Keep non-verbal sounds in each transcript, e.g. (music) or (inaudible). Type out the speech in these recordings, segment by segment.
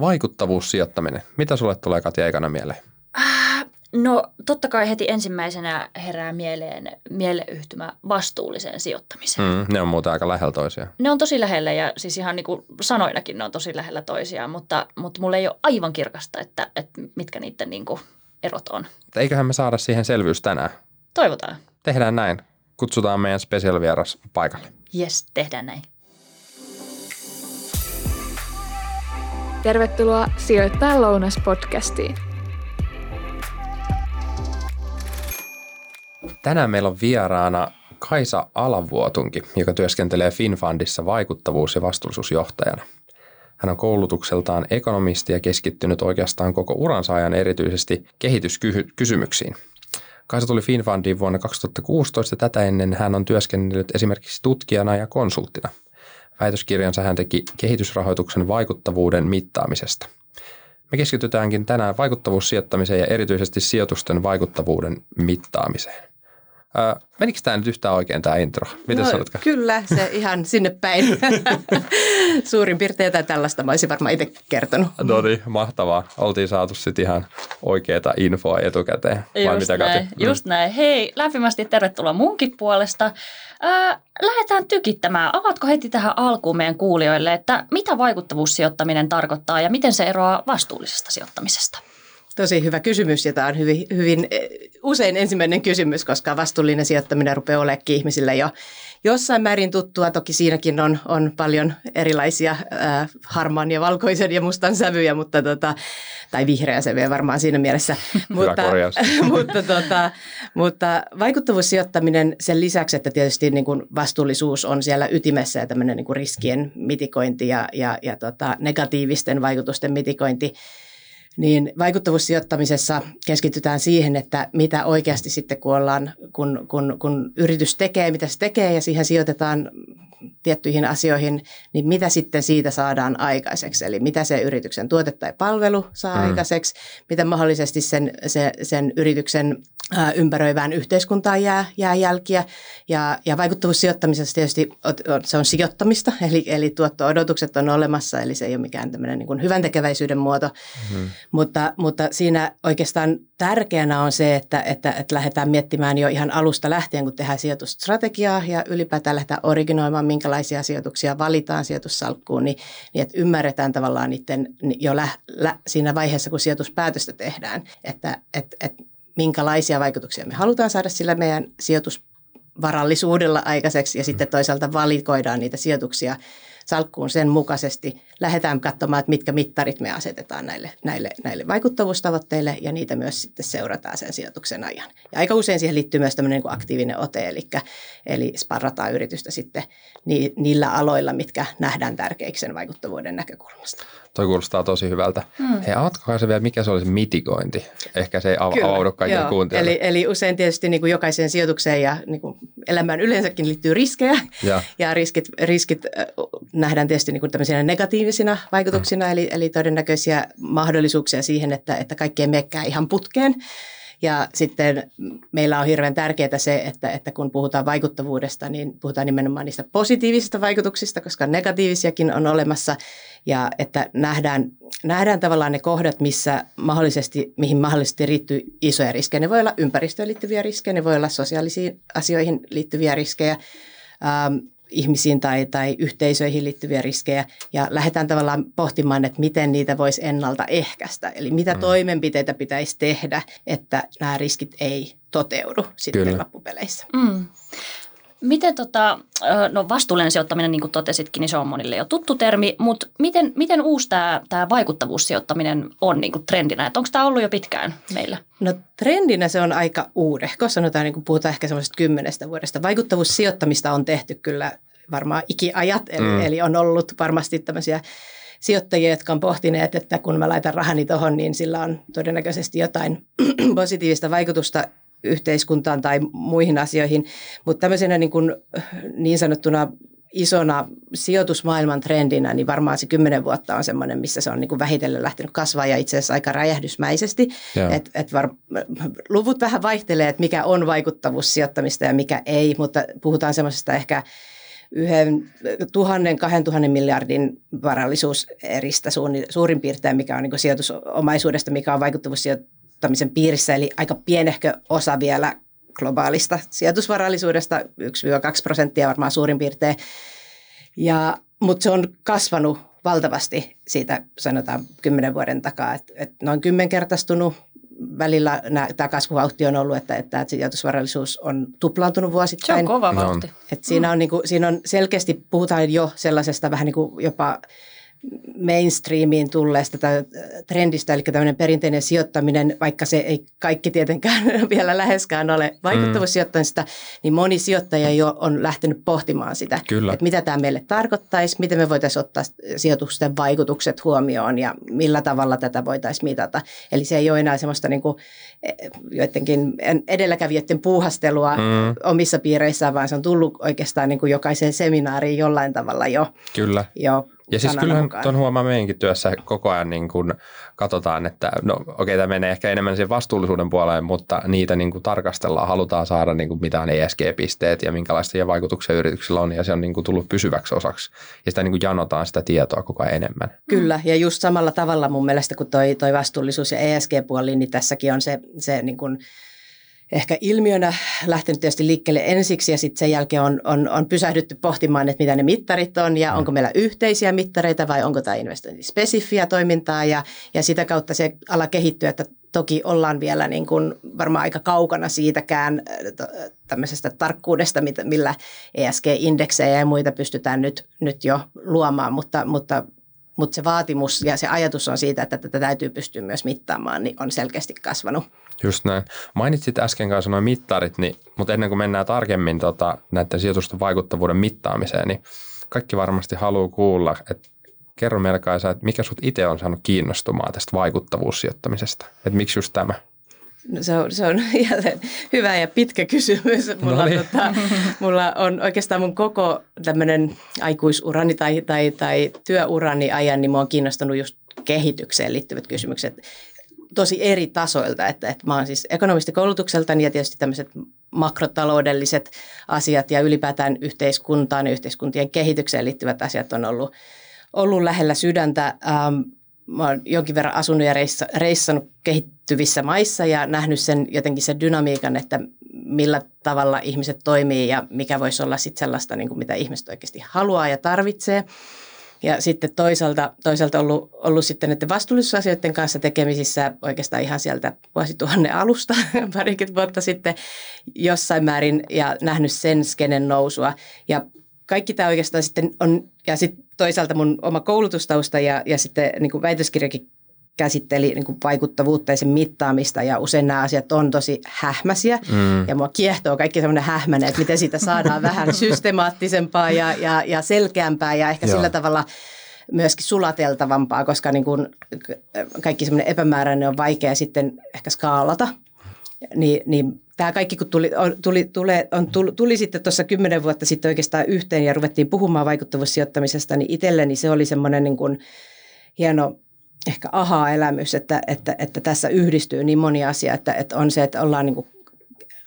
Vaikuttavuussijoittaminen. Mitä sulle tulee Katja ekana mieleen? Äh, no totta kai heti ensimmäisenä herää mieleen mieleyhtymä vastuulliseen sijoittamiseen. Mm, ne on muuten aika lähellä toisiaan. Ne on tosi lähellä ja siis ihan niin kuin sanoinakin ne on tosi lähellä toisiaan, mutta, mutta mulle ei ole aivan kirkasta, että, että mitkä niiden niin kuin erot on. Eiköhän me saada siihen selvyys tänään. Toivotaan. Tehdään näin. Kutsutaan meidän special-vieras paikalle. Yes, tehdään näin. Tervetuloa Sijoittaa lounas-podcastiin. Tänään meillä on vieraana Kaisa Alavuotunki, joka työskentelee FinFundissa vaikuttavuus- ja vastuullisuusjohtajana. Hän on koulutukseltaan ekonomisti ja keskittynyt oikeastaan koko uransa ajan erityisesti kehityskysymyksiin. Kaisa tuli FinFundiin vuonna 2016 ja tätä ennen hän on työskennellyt esimerkiksi tutkijana ja konsulttina – Väitöskirjansa hän teki kehitysrahoituksen vaikuttavuuden mittaamisesta. Me keskitytäänkin tänään vaikuttavuussijoittamiseen ja erityisesti sijoitusten vaikuttavuuden mittaamiseen. Öö, menikö tämä nyt yhtään oikein tämä intro? Mitä no, sanotko? Kyllä, se ihan sinne päin. (laughs) Suurin piirtein jotain tällaista mä olisin varmaan itse kertonut. No niin, mahtavaa. Oltiin saatu sitten ihan oikeaa infoa etukäteen. Vai just mitä näin, mm. just näin. Hei, lämpimästi tervetuloa munkin puolesta. Äh, lähdetään tykittämään. Avatko heti tähän alkuun meidän kuulijoille, että mitä vaikuttavuussijoittaminen tarkoittaa ja miten se eroaa vastuullisesta sijoittamisesta? Tosi hyvä kysymys ja tämä on hyvin, hyvin eh, usein ensimmäinen kysymys, koska vastuullinen sijoittaminen rupeaa olemaan ihmisille jo jossain määrin tuttua. Toki siinäkin on, on paljon erilaisia äh, harmaan ja valkoisen ja mustan sävyjä, mutta tota, tai vihreä sävyjä varmaan siinä mielessä. (laughs) mutta, (laughs) mutta, tota, mutta vaikuttavuussijoittaminen sen lisäksi, että tietysti niin kuin vastuullisuus on siellä ytimessä ja tämmöinen niin kuin riskien mitikointi ja, ja, ja tota, negatiivisten vaikutusten mitikointi – niin vaikuttavuussijoittamisessa keskitytään siihen, että mitä oikeasti sitten kun, ollaan, kun, kun, kun yritys tekee, mitä se tekee ja siihen sijoitetaan tiettyihin asioihin, niin mitä sitten siitä saadaan aikaiseksi? Eli mitä se yrityksen tuote tai palvelu saa mm. aikaiseksi, mitä mahdollisesti sen, se, sen yrityksen ympäröivään yhteiskuntaan jää, jää jälkiä. Ja, ja vaikuttavuussijoittamisessa tietysti se on sijoittamista, (laughs) eli, eli tuotto-odotukset on olemassa, eli se ei ole mikään tämmöinen niin hyvän tekeväisyyden muoto. Mm. Mutta, mutta siinä oikeastaan tärkeänä on se, että, että, että lähdetään miettimään jo ihan alusta lähtien, kun tehdään sijoitusstrategiaa ja ylipäätään lähdetään originoimaan, minkälaisia sijoituksia valitaan sijoitussalkkuun, niin, niin että ymmärretään tavallaan niiden jo lä, lä, siinä vaiheessa, kun sijoituspäätöstä tehdään, että et, et, minkälaisia vaikutuksia me halutaan saada sillä meidän sijoitusvarallisuudella aikaiseksi ja sitten toisaalta valikoidaan niitä sijoituksia salkkuun sen mukaisesti. Lähdetään katsomaan, että mitkä mittarit me asetetaan näille, näille, näille vaikuttavuustavoitteille ja niitä myös sitten seurataan sen sijoituksen ajan. Ja aika usein siihen liittyy myös tämmöinen niin aktiivinen ote, eli, eli sparrataan yritystä sitten niillä aloilla, mitkä nähdään tärkeiksi sen vaikuttavuuden näkökulmasta. Toi kuulostaa tosi hyvältä. Hmm. Hei, avatkohan se vielä, mikä se olisi mitikointi? Ehkä se ei av- Kyllä, avaudu kaikille kuuntelijoille. Eli, eli usein tietysti niin kuin jokaiseen sijoitukseen ja niin kuin elämään yleensäkin liittyy riskejä. Ja, (laughs) ja riskit, riskit nähdään tietysti niin kuin tämmöisinä negatiivisina vaikutuksina, hmm. eli, eli todennäköisiä mahdollisuuksia siihen, että, että kaikki ei menekään ihan putkeen. Ja sitten meillä on hirveän tärkeää se, että, että kun puhutaan vaikuttavuudesta, niin puhutaan nimenomaan niistä positiivisista vaikutuksista, koska negatiivisiakin on olemassa. Ja että nähdään, nähdään tavallaan ne kohdat, missä mahdollisesti, mihin mahdollisesti liittyy isoja riskejä. Ne voi olla ympäristöön liittyviä riskejä, ne voi olla sosiaalisiin asioihin liittyviä riskejä. Ähm, ihmisiin tai, tai yhteisöihin liittyviä riskejä ja lähdetään tavallaan pohtimaan, että miten niitä voisi ennaltaehkäistä. Eli mitä mm. toimenpiteitä pitäisi tehdä, että nämä riskit ei toteudu sitten Kyllä. loppupeleissä. Mm. Miten tota, no vastuullinen sijoittaminen, niin kuin totesitkin, niin se on monille jo tuttu termi, mutta miten, miten uusi tämä, tämä vaikuttavuussijoittaminen on niin kuin trendinä? Että onko tämä ollut jo pitkään meillä? No trendinä se on aika uudehko, sanotaan niin kuin puhutaan ehkä semmoisesta kymmenestä vuodesta. Vaikuttavuussijoittamista on tehty kyllä varmaan ikiajat, eli, mm. eli on ollut varmasti tämmöisiä sijoittajia, jotka on pohtineet, että kun mä laitan rahani tuohon, niin sillä on todennäköisesti jotain (clears throat) positiivista vaikutusta yhteiskuntaan tai muihin asioihin. Mutta tämmöisenä niin, kuin, niin sanottuna isona sijoitusmaailman trendinä, niin varmaan se kymmenen vuotta on semmoinen, missä se on niin kuin vähitellen lähtenyt kasvaa ja itse asiassa aika räjähdysmäisesti. Et, et var, luvut vähän vaihtelee, että mikä on vaikuttavuussijoittamista ja mikä ei, mutta puhutaan semmoisesta ehkä yhden tuhannen, kahden tuhannen miljardin varallisuuseristä suurin piirtein, mikä on niin sijoitusomaisuudesta, mikä on vaikuttavuussijoittamisen piirissä, eli aika pienehkö osa vielä globaalista sijoitusvarallisuudesta, 1-2 prosenttia varmaan suurin piirtein. Ja, mutta se on kasvanut valtavasti siitä sanotaan kymmenen vuoden takaa, että, että noin kymmenkertaistunut välillä nämä, tämä kasvuvauhti on ollut, että, että sijoitusvarallisuus on tuplaantunut vuosittain. Se on kova vauhti. Että siinä, on, niin kuin, siinä on selkeästi, puhutaan jo sellaisesta vähän niin kuin jopa mainstreamiin tulleesta trendistä, eli tämmöinen perinteinen sijoittaminen, vaikka se ei kaikki tietenkään (laughs) vielä läheskään ole vaikuttavuussijoittamista, mm. niin moni sijoittaja jo on lähtenyt pohtimaan sitä, Kyllä. että mitä tämä meille tarkoittaisi, miten me voitaisiin ottaa sijoitusten vaikutukset huomioon ja millä tavalla tätä voitaisiin mitata. Eli se ei ole enää semmoista niin kuin e, joidenkin edelläkävijöiden puuhastelua mm. omissa piireissään, vaan se on tullut oikeastaan niin kuin jokaiseen seminaariin jollain tavalla jo, Kyllä. jo ja siis kyllähän tuon huomaa meidänkin työssä koko ajan niin kuin katsotaan, että no okei okay, tämä menee ehkä enemmän sen vastuullisuuden puoleen, mutta niitä niin kuin tarkastellaan, halutaan saada niin kuin mitä on ESG-pisteet ja minkälaisia vaikutuksia yrityksillä on ja se on niin kuin tullut pysyväksi osaksi ja sitä niin kuin janotaan sitä tietoa koko ajan enemmän. Kyllä ja just samalla tavalla mun mielestä kuin toi, toi vastuullisuus ja ESG-puoli, niin tässäkin on se, se niin kuin ehkä ilmiönä lähtenyt tietysti liikkeelle ensiksi ja sitten sen jälkeen on, on, on pysähdytty pohtimaan, että mitä ne mittarit on ja mm. onko meillä yhteisiä mittareita vai onko tämä investointispesifiä toimintaa ja, ja sitä kautta se ala kehittyy, että toki ollaan vielä niin kuin varmaan aika kaukana siitäkään tämmöisestä tarkkuudesta, millä ESG-indeksejä ja muita pystytään nyt, nyt jo luomaan, mutta, mutta mutta se vaatimus ja se ajatus on siitä, että tätä täytyy pystyä myös mittaamaan, niin on selkeästi kasvanut. Just näin. Mainitsit äsken kanssa noin mittarit, niin, mutta ennen kuin mennään tarkemmin tota, näiden sijoitusten vaikuttavuuden mittaamiseen, niin kaikki varmasti haluaa kuulla, että kerro meille Kaisa, että mikä sut itse on saanut kiinnostumaan tästä vaikuttavuussijoittamisesta, että miksi just tämä? No se, on, se on (laughs) jälleen hyvä ja pitkä kysymys. Mulla, no niin. tota, mulla on oikeastaan mun koko tämmöinen aikuisurani tai, tai, tai työurani ajan, niin mua on kiinnostunut just kehitykseen liittyvät kysymykset tosi eri tasoilta. Että, että mä oon siis ekonomistikoulutukseltani ja tietysti tämmöiset makrotaloudelliset asiat ja ylipäätään yhteiskuntaan ja yhteiskuntien kehitykseen liittyvät asiat on ollut, ollut lähellä sydäntä. Ähm, mä oon jonkin verran asunut ja reissa, reissannut kehittyvissä maissa ja nähnyt sen jotenkin sen dynamiikan, että millä tavalla ihmiset toimii ja mikä voisi olla sitten sellaista, niin kuin mitä ihmiset oikeasti haluaa ja tarvitsee. Ja sitten toisaalta, toisaalta ollut, ollut sitten näiden vastuullisuusasioiden kanssa tekemisissä oikeastaan ihan sieltä vuosituhannen alusta (laughs) parikymmentä vuotta sitten jossain määrin ja nähnyt sen skenen nousua. Ja kaikki tämä oikeastaan sitten on, ja sitten toisaalta mun oma koulutustausta ja, ja sitten niin väitöskirjakin käsitteli niin kuin vaikuttavuutta ja sen mittaamista ja usein nämä asiat on tosi hähmäsiä mm. ja mua kiehtoo kaikki semmoinen hähmäinen, että miten siitä saadaan (laughs) vähän systemaattisempaa ja, ja, ja selkeämpää ja ehkä Joo. sillä tavalla myöskin sulateltavampaa, koska niin kuin kaikki semmoinen epämääräinen on vaikea sitten ehkä skaalata. Niin, niin tämä kaikki kun tuli, on, tuli, tuli, on, tuli, tuli sitten tuossa kymmenen vuotta sitten oikeastaan yhteen ja ruvettiin puhumaan vaikuttavuussijoittamisesta, niin itselleni se oli semmoinen niin kuin hieno ehkä aha-elämys, että, että, että tässä yhdistyy niin moni asia, että, että on se, että ollaan niin kuin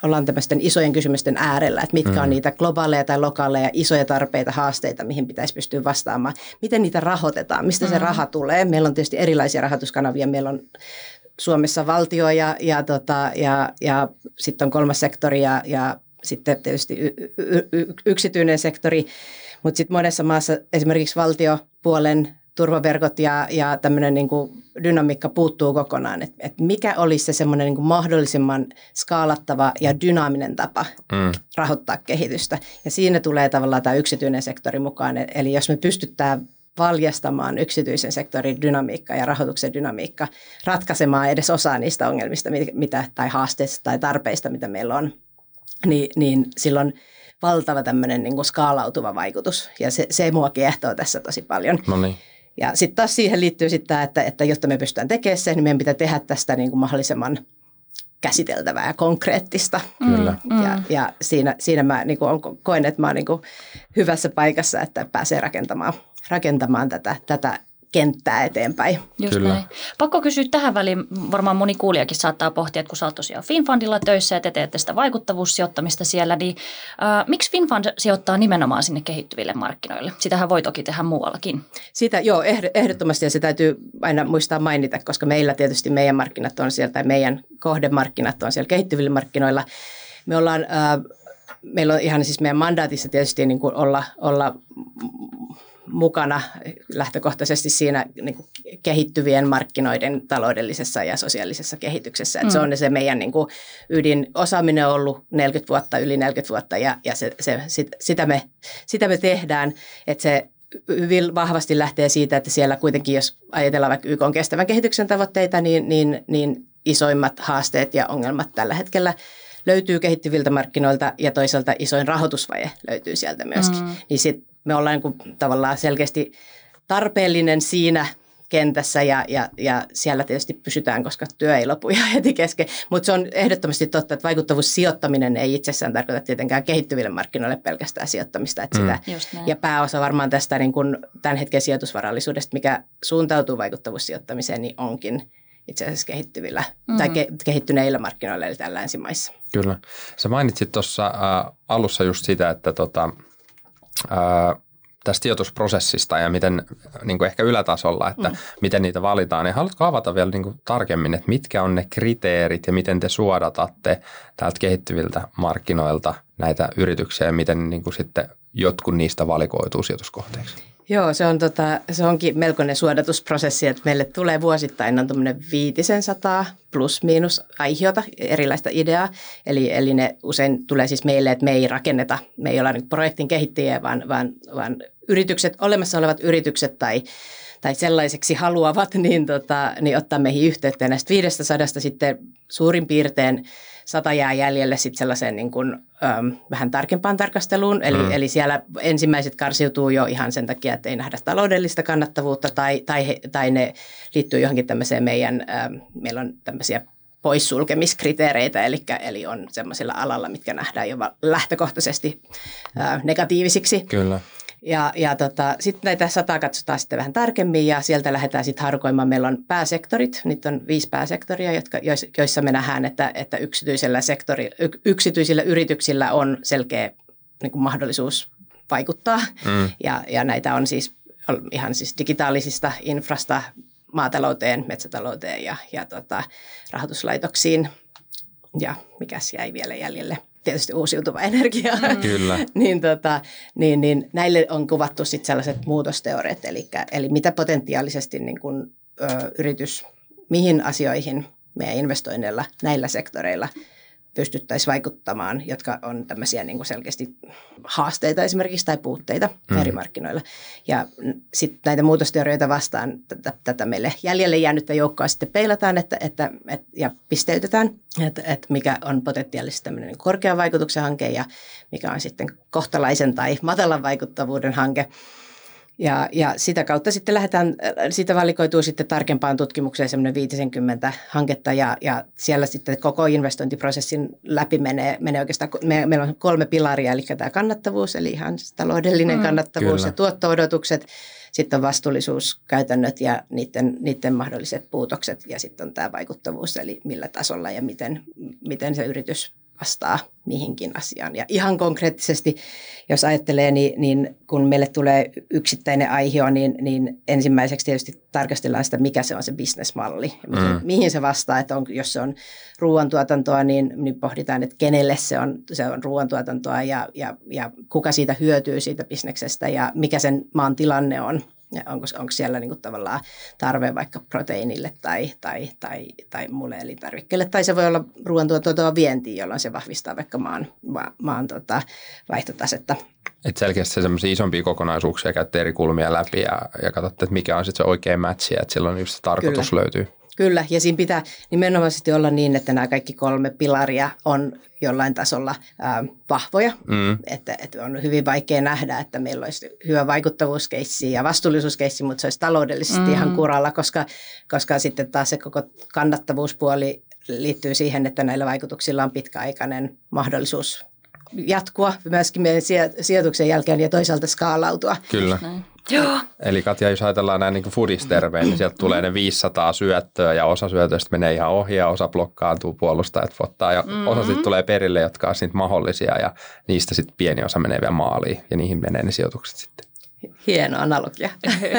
ollaan tämmöisten isojen kysymysten äärellä, että mitkä on mm. niitä globaaleja tai lokaaleja isoja tarpeita, haasteita, mihin pitäisi pystyä vastaamaan. Miten niitä rahoitetaan, mistä mm. se raha tulee. Meillä on tietysti erilaisia rahoituskanavia. Meillä on Suomessa valtio ja, ja, tota, ja, ja sitten on kolmas sektori ja, ja sitten tietysti y, y, y, yksityinen sektori. Mutta sitten monessa maassa esimerkiksi valtiopuolen turvaverkot ja, ja tämmöinen niin kuin dynamiikka puuttuu kokonaan. Et, et mikä olisi se semmoinen niin kuin mahdollisimman skaalattava ja dynaaminen tapa mm. rahoittaa kehitystä. Ja siinä tulee tavallaan tämä yksityinen sektori mukaan. E, eli jos me pystytään valjastamaan yksityisen sektorin dynamiikka ja rahoituksen dynamiikka ratkaisemaan edes osaa niistä ongelmista mitä, tai haasteista tai tarpeista, mitä meillä on, niin, niin silloin valtava tämmöinen niin kuin skaalautuva vaikutus. Ja se, se mua kiehtoo tässä tosi paljon. No niin. Ja sitten taas siihen liittyy sitten tämä, että, että jotta me pystytään tekemään se, niin meidän pitää tehdä tästä niin kuin mahdollisimman käsiteltävää ja konkreettista. Kyllä. Mm. Ja, ja siinä, siinä mä niin kuin koen, että mä oon niin kuin hyvässä paikassa, että pääsee rakentamaan, rakentamaan tätä, tätä kenttää eteenpäin. Just Kyllä. näin. Pakko kysyä tähän väliin, varmaan moni kuulijakin saattaa pohtia, että kun sä oot tosiaan FinFundilla töissä ja te teette sitä vaikuttavuussijoittamista siellä, niin äh, miksi FinFund sijoittaa nimenomaan sinne kehittyville markkinoille? Sitähän voi toki tehdä muuallakin. Sitä, joo, ehd- ehdottomasti ja se täytyy aina muistaa mainita, koska meillä tietysti meidän markkinat on siellä, tai meidän kohdemarkkinat on siellä kehittyvillä markkinoilla. Me ollaan, äh, meillä on ihan siis meidän mandaatissa tietysti niin kuin olla, olla mukana lähtökohtaisesti siinä niin kuin kehittyvien markkinoiden taloudellisessa ja sosiaalisessa kehityksessä. Mm. se on se meidän niin kuin ydinosaaminen on ollut 40 vuotta, yli 40 vuotta ja, ja se, se, sit, sitä, me, sitä me tehdään, että se hyvin vahvasti lähtee siitä, että siellä kuitenkin, jos ajatellaan vaikka YK on kestävän kehityksen tavoitteita, niin, niin, niin isoimmat haasteet ja ongelmat tällä hetkellä löytyy kehittyviltä markkinoilta ja toisaalta isoin rahoitusvaje löytyy sieltä myöskin. Mm. Niin sit me ollaan niin kuin tavallaan selkeästi tarpeellinen siinä kentässä ja, ja, ja siellä tietysti pysytään, koska työ ei lopu (laughs) ihan heti kesken. Mutta se on ehdottomasti totta, että vaikuttavuussijoittaminen ei itsessään tarkoita tietenkään kehittyville markkinoille pelkästään sijoittamista. Että Mm. sitä, näin. ja pääosa varmaan tästä niin kuin tämän hetken sijoitusvarallisuudesta, mikä suuntautuu vaikuttavuussijoittamiseen, niin onkin itse asiassa kehittyvillä mm. tai ke, kehittyneillä markkinoilla, eli täällä länsimaissa. Kyllä. Sä mainitsit tuossa äh, alussa just sitä, että tota, tästä sijoitusprosessista ja miten niin kuin ehkä ylätasolla, että mm. miten niitä valitaan. Niin haluatko avata vielä niin kuin tarkemmin, että mitkä on ne kriteerit ja miten te suodatatte täältä kehittyviltä markkinoilta näitä yrityksiä ja miten niin kuin sitten jotkut niistä valikoituu sijoituskohteeksi? Joo, se, on tota, se onkin melkoinen suodatusprosessi, että meille tulee vuosittain on tuommoinen 500 plus miinus aihiota, erilaista ideaa. Eli, eli ne usein tulee siis meille, että me ei rakenneta, me ei olla niin projektin kehittäjiä, vaan, vaan, vaan yritykset, olemassa olevat yritykset tai tai sellaiseksi haluavat, niin, tota, niin ottaa meihin yhteyttä. Ja näistä 500 sitten suurin piirtein sata jää jäljelle sitten sellaiseen niin kuin, äm, vähän tarkempaan tarkasteluun. Eli, mm. eli siellä ensimmäiset karsiutuu jo ihan sen takia, että ei nähdä taloudellista kannattavuutta tai, tai, he, tai ne liittyy johonkin tämmöiseen meidän, äm, meillä on tämmöisiä poissulkemiskriteereitä, eli, eli on semmoisilla alalla, mitkä nähdään jo lähtökohtaisesti ää, negatiivisiksi. Kyllä. Ja, ja tota, sitten näitä sataa katsotaan sitten vähän tarkemmin ja sieltä lähdetään sitten harkoimaan. Meillä on pääsektorit, niitä on viisi pääsektoria, jotka, joissa me nähdään, että, että yksityisellä sektori, yksityisillä yrityksillä on selkeä niin kuin mahdollisuus vaikuttaa. Mm. Ja, ja näitä on siis ihan siis digitaalisista infrasta maatalouteen, metsätalouteen ja, ja tota, rahoituslaitoksiin. Ja mikäs jäi vielä jäljelle? Tietysti uusiutuva energia, mm. Kyllä. (laughs) niin, tota, niin, niin näille on kuvattu sit sellaiset muutosteoriat, eli, eli mitä potentiaalisesti niin kun, ö, yritys, mihin asioihin meidän investoinneilla näillä sektoreilla pystyttäisiin vaikuttamaan, jotka on tämmöisiä niin kuin selkeästi haasteita esimerkiksi tai puutteita mm. eri markkinoilla. Ja sitten näitä muutosteorioita vastaan tätä, tätä meille jäljelle jäänyttä joukkoa sitten peilataan että, että, et, ja pisteytetään, että, että mikä on potentiaalisesti tämmöinen niin korkean vaikutuksen hanke ja mikä on sitten kohtalaisen tai matalan vaikuttavuuden hanke. Ja, ja sitä kautta sitten lähdetään, siitä valikoituu sitten tarkempaan tutkimukseen semmoinen 50 hanketta ja, ja siellä sitten koko investointiprosessin läpi menee, menee oikeastaan, me, meillä on kolme pilaria, eli tämä kannattavuus, eli ihan taloudellinen mm. kannattavuus Kyllä. ja tuotto-odotukset, sitten on vastuullisuuskäytännöt ja niiden, niiden mahdolliset puutokset ja sitten on tämä vaikuttavuus, eli millä tasolla ja miten, miten se yritys vastaa mihinkin asiaan. Ja ihan konkreettisesti, jos ajattelee, niin, niin kun meille tulee yksittäinen aihe, niin, niin ensimmäiseksi tietysti tarkastellaan sitä, mikä se on se bisnesmalli, mihin, mm. mihin se vastaa. Että on, jos se on ruoantuotantoa, niin, niin pohditaan, että kenelle se on, se on ruoantuotantoa ja, ja, ja kuka siitä hyötyy siitä bisneksestä ja mikä sen maan tilanne on. Ja onko, onko siellä niin kuin tavallaan tarve vaikka proteiinille tai, tai, tai, tai muulle elintarvikkeelle. Tai se voi olla ruoantuotantoa vientiin, jolloin se vahvistaa vaikka maan, maan, maan tota, vaihtotasetta. Että selkeästi semmoisia isompia kokonaisuuksia käytte eri kulmia läpi ja, ja katsotte, että mikä on sitten se oikea ja että silloin just se tarkoitus Kyllä. löytyy. Kyllä, ja siinä pitää nimenomaisesti olla niin, että nämä kaikki kolme pilaria on jollain tasolla ää, vahvoja. Mm. Että, että on hyvin vaikea nähdä, että meillä olisi hyvä vaikuttavuuskeissi ja vastuullisuuskeissi, mutta se olisi taloudellisesti mm. ihan kuralla, koska, koska sitten taas se koko kannattavuuspuoli liittyy siihen, että näillä vaikutuksilla on pitkäaikainen mahdollisuus jatkua myöskin meidän sijoituksen jälkeen ja toisaalta skaalautua. Kyllä. Joo. Eli Katja, jos ajatellaan näin niin foodisterveen, niin sieltä tulee ne 500 syöttöä ja osa syötöistä menee ihan ohi ja osa blokkaantuu puolustajat ottaa ja mm-hmm. osa sitten tulee perille, jotka on sitten mahdollisia ja niistä sitten pieni osa menee vielä maaliin ja niihin menee ne sijoitukset sitten. Hieno analogia.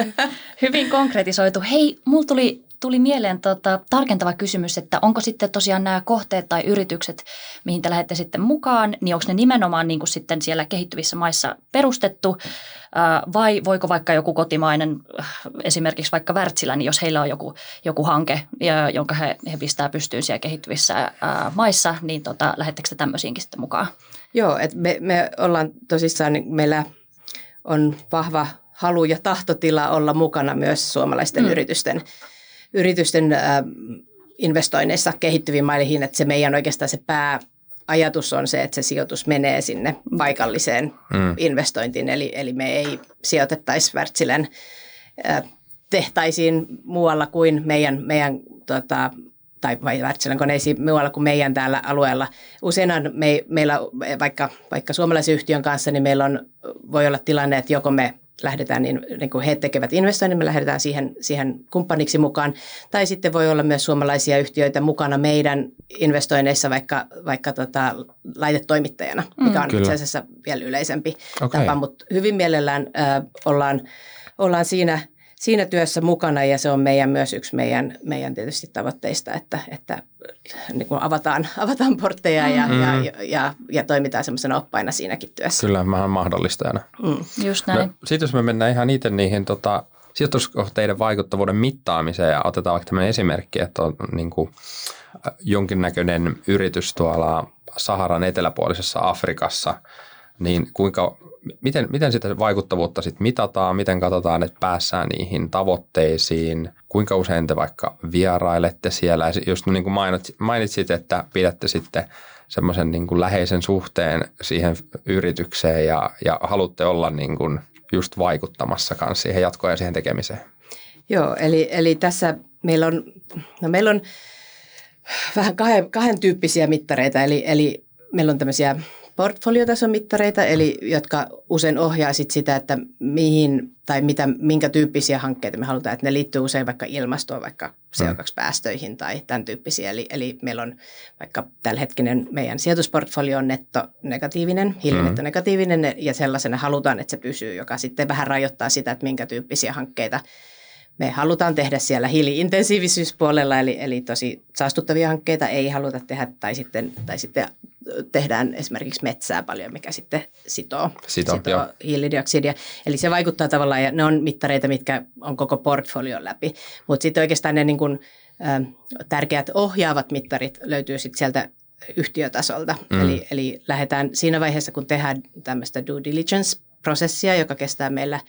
(laughs) Hyvin konkretisoitu. Hei, mulla tuli tuli mieleen tota, tarkentava kysymys, että onko sitten tosiaan nämä kohteet tai yritykset, mihin te lähdette sitten mukaan, niin onko ne nimenomaan niin kuin sitten siellä kehittyvissä maissa perustettu vai voiko vaikka joku kotimainen, esimerkiksi vaikka Wärtsilä, niin jos heillä on joku, joku hanke, jonka he, he pistää pystyyn siellä kehittyvissä maissa, niin tota, lähettekö te tämmöisiinkin sitten mukaan? Joo, että me, me ollaan tosissaan, niin meillä on vahva halu ja tahtotila olla mukana myös suomalaisten mm. yritysten yritysten investoinneissa kehittyviin maihin, että se meidän oikeastaan se pää ajatus on se, että se sijoitus menee sinne paikalliseen mm. investointiin, eli, eli me ei sijoitettaisi Wärtsilän tehtaisiin muualla kuin meidän, meidän tota, tai vai Wärtsilän koneisiin muualla kuin meidän täällä alueella. Usein me, meillä, vaikka, vaikka suomalaisen yhtiön kanssa, niin meillä on, voi olla tilanne, että joko me lähdetään, niin, niin kuin he tekevät investoinnin, me lähdetään siihen, siihen kumppaniksi mukaan. Tai sitten voi olla myös suomalaisia yhtiöitä mukana meidän investoinneissa vaikka, vaikka tota, laitetoimittajana, mikä mm. on Kyllä. itse asiassa vielä yleisempi okay. tapa, mutta hyvin mielellään äh, ollaan, ollaan siinä – siinä työssä mukana ja se on meidän myös yksi meidän, meidän tietysti tavoitteista, että, että niin kuin avataan, (laughs) avataan portteja ja, mm. ja, ja, ja, ja toimitaan semmoisena oppaina siinäkin työssä. Kyllä, vähän mahdollistajana. Mm. Just näin. No, Sitten jos me mennään ihan itse niihin tota, sijoituskohteiden vaikuttavuuden mittaamiseen ja otetaan vaikka tämmöinen esimerkki, että on niin kuin, jonkinnäköinen yritys tuolla Saharan eteläpuolisessa Afrikassa, niin kuinka miten, miten sitä vaikuttavuutta sitten mitataan, miten katsotaan, että päässään niihin tavoitteisiin, kuinka usein te vaikka vierailette siellä. Just niin kuin mainitsit, että pidätte sitten semmoisen niin läheisen suhteen siihen yritykseen ja, ja haluatte olla niin kuin just vaikuttamassa kanssa siihen jatkoon ja siihen tekemiseen. Joo, eli, eli tässä meillä on, no meillä on vähän kahden, kahden tyyppisiä mittareita, eli, eli meillä on tämmöisiä portfoliotason mittareita, eli jotka usein ohjaa sit sitä, että mihin tai mitä, minkä tyyppisiä hankkeita me halutaan, että ne liittyy usein vaikka ilmastoon, vaikka CO2-päästöihin tai tämän tyyppisiä. Eli, eli meillä on vaikka tällä hetkinen meidän sijoitusportfolio on netto-negatiivinen, hiilinetto-negatiivinen ja sellaisena halutaan, että se pysyy, joka sitten vähän rajoittaa sitä, että minkä tyyppisiä hankkeita me halutaan tehdä siellä hiiliintensiivisyyspuolella, eli, eli tosi saastuttavia hankkeita ei haluta tehdä, tai sitten, tai sitten tehdään esimerkiksi metsää paljon, mikä sitten sitoo, sitoo, sitoo hiilidioksidia. Eli se vaikuttaa tavallaan, ja ne on mittareita, mitkä on koko portfolion läpi. Mutta sitten oikeastaan ne niin kun, ä, tärkeät ohjaavat mittarit löytyy sitten sieltä yhtiötasolta. Mm. Eli, eli lähdetään siinä vaiheessa, kun tehdään tämmöistä due diligence-prosessia, joka kestää meillä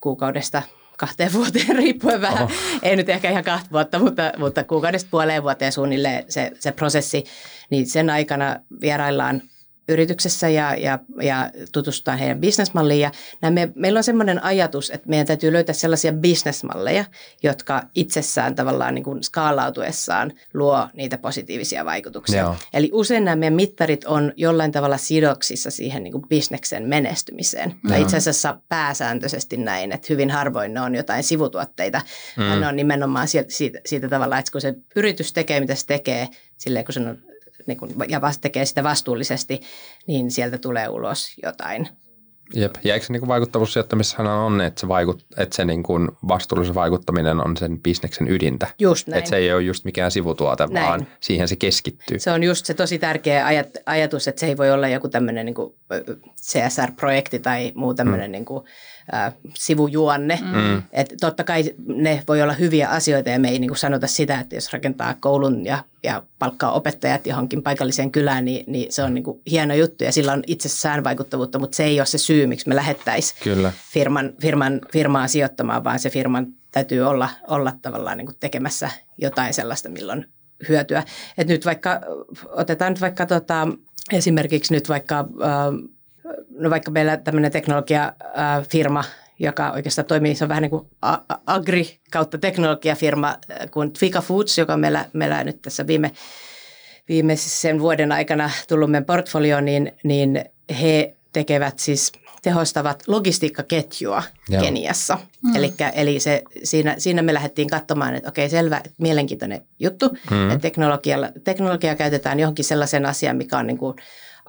kuukaudesta kahteen vuoteen riippuen vähän. Oho. Ei nyt ehkä ihan kahta vuotta, mutta, mutta kuukaudesta puoleen vuoteen suunnilleen se, se prosessi. Niin sen aikana vieraillaan yrityksessä ja, ja, ja tutustua heidän bisnesmalliin. Ja me, meillä on sellainen ajatus, että meidän täytyy löytää sellaisia bisnesmalleja, jotka itsessään tavallaan niin kuin skaalautuessaan luo niitä positiivisia vaikutuksia. Joo. Eli usein nämä meidän mittarit on jollain tavalla sidoksissa siihen niin kuin bisneksen menestymiseen. Joo. Tai itse asiassa pääsääntöisesti näin, että hyvin harvoin ne on jotain sivutuotteita. Mm. Ne on nimenomaan siitä, siitä, siitä tavalla, että kun se yritys tekee, mitä se tekee, silleen kun se on niin kuin, ja vasta tekee sitä vastuullisesti, niin sieltä tulee ulos jotain. Jep. Ja eikö se niin vaikuttavuussijoittamisessahan on, että se, vaikut, että se niin kuin vastuullisen vaikuttaminen on sen bisneksen ydintä. Just näin. Että se ei ole just mikään sivutuote, näin. vaan siihen se keskittyy. Se on just se tosi tärkeä ajat, ajatus, että se ei voi olla joku tämmöinen niin CSR-projekti tai muu tämmöinen mm. niin kuin, äh, sivujuonne. Mm. Et totta kai ne voi olla hyviä asioita ja me ei niin kuin sanota sitä, että jos rakentaa koulun ja, ja palkkaa opettajat johonkin paikalliseen kylään, niin, niin se on niin kuin hieno juttu ja sillä on itsessään vaikuttavuutta, mutta se ei ole se syy, miksi me lähettäisiin firman, firman, firmaa sijoittamaan, vaan se firman täytyy olla, olla tavallaan niin kuin tekemässä jotain sellaista, milloin hyötyä. Et nyt vaikka, otetaan nyt vaikka tota, esimerkiksi nyt vaikka äh, no vaikka meillä tämmöinen teknologiafirma, joka oikeastaan toimii, se on vähän niin kuin agri kautta teknologiafirma kuin Twika Foods, joka on meillä, meillä nyt tässä viime, viimeisen vuoden aikana tullut meidän portfolioon, niin, niin he tekevät siis tehostavat logistiikkaketjua Joo. Keniassa. Mm. Elikkä, eli se, siinä, siinä me lähdettiin katsomaan, että okei selvä, että mielenkiintoinen juttu, mm. että teknologialla, teknologiaa käytetään johonkin sellaisen asian, mikä on niin kuin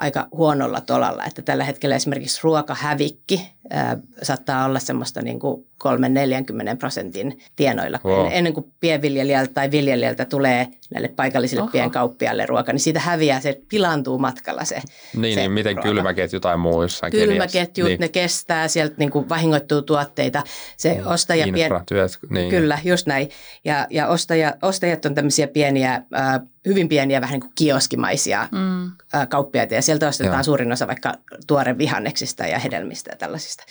aika huonolla tolalla, että tällä hetkellä esimerkiksi ruokahävikki ää, saattaa olla semmoista niin kuin 3-40 prosentin tienoilla. Wow. En, ennen kuin pienviljelijältä tai viljelijältä tulee näille paikallisille Oho. pienkauppiaille ruoka, niin siitä häviää, se pilaantuu matkalla se Niin, se niin miten ruoka. kylmäketju tai muu jossain Kylmäketjut, niin. ne kestää, sieltä niin kuin vahingoittuu tuotteita. Se ostaja pien, Infratyöt, niin. Kyllä, just näin. Ja, ja ostaja, ostajat on tämmöisiä pieniä, äh, hyvin pieniä, vähän niin kuin kioskimaisia Mm. äh, kauppiaita. Ja sieltä ostetaan Joo. suurin osa vaikka tuore vihanneksista ja hedelmistä ja tällaisista.